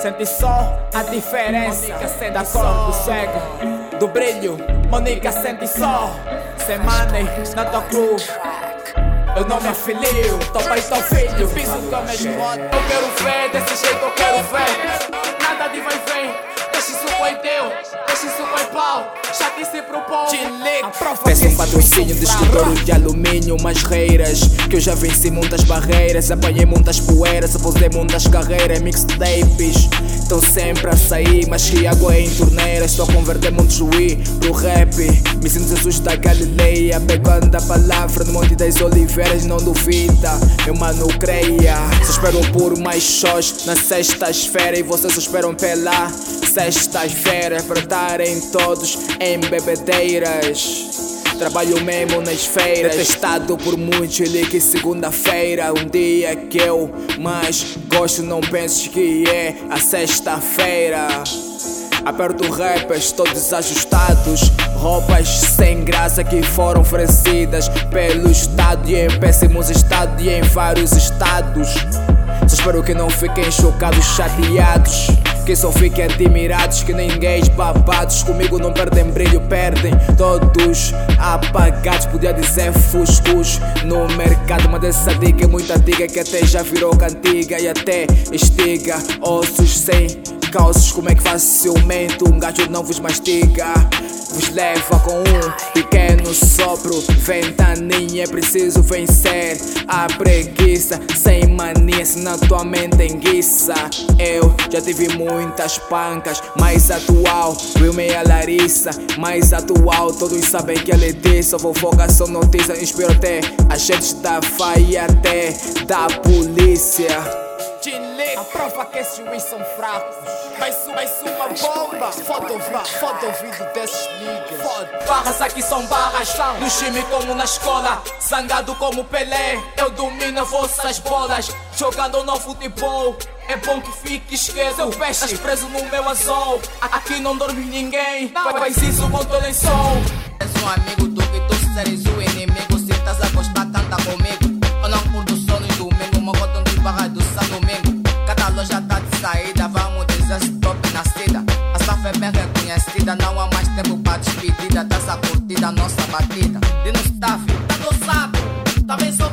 Sente só a diferença da cor do cego, do brilho. Monica sente só, sem money na tua cruz. Eu não me afilio, tô pai, tô filho. Piso que eu mesmo Eu quero ver, desse jeito eu quero ver. Pro povo. Peço um patrocínio de escritório de alumínio, umas reiras. Que eu já venci muitas barreiras, apanhei muitas poeiras, apostei muitas carreiras, mixtapes. Estão sempre a sair, mas que água é em torneiras. Estou a converter muitos Wii pro rap. Sinto Jesus da Galileia, pegando a palavra no Monte das Oliveiras. Não duvida, meu mano, creia. Só espero por mais shows na sexta-feira e vocês esperam pela sextas-feiras para estarem todos em bebedeiras. Trabalho mesmo nas feiras, detestado por muitos. Ele que segunda-feira, um dia que eu mais gosto. Não penses que é a sexta-feira. Aperto rappers todos ajustados, roupas sem graça que foram oferecidas pelo Estado e em péssimos estados e em vários estados. Só espero que não fiquem chocados, chateados. Que só fiquem admirados, que ninguém babados Comigo não perdem brilho, perdem todos apagados Podia dizer fuscos no mercado Mas essa dica é muita dica que até já virou cantiga E até estiga ossos sem calços Como é que facilmente um gajo não vos mastiga Vos leva com um pequeno sopro. Ventaninha, é preciso vencer a preguiça. Sem mania, se na tua mente enguiça. Eu já tive muitas pancas Mais atual, Will meia Larissa. Mais atual, todos sabem que ela é disso Fofoca são notícias, inspiro até Agentes da FAI até da polícia a prova que esses ruins são fracos. Vai mais uma bomba. Foda foda ouvido desses niggas. Foda. Barras aqui são barras. No time como na escola. Zangado como Pelé. Eu domino vossas bolas. Jogando no futebol. É bom que fique esqueça. O peixe Estás preso no meu azul. Aqui não dorme ninguém. Faz isso com teu lençol. És um amigo do vida não há mais tempo pra despedida. Dessa curtida, nossa batida. De no staff, tá do sabe, também sou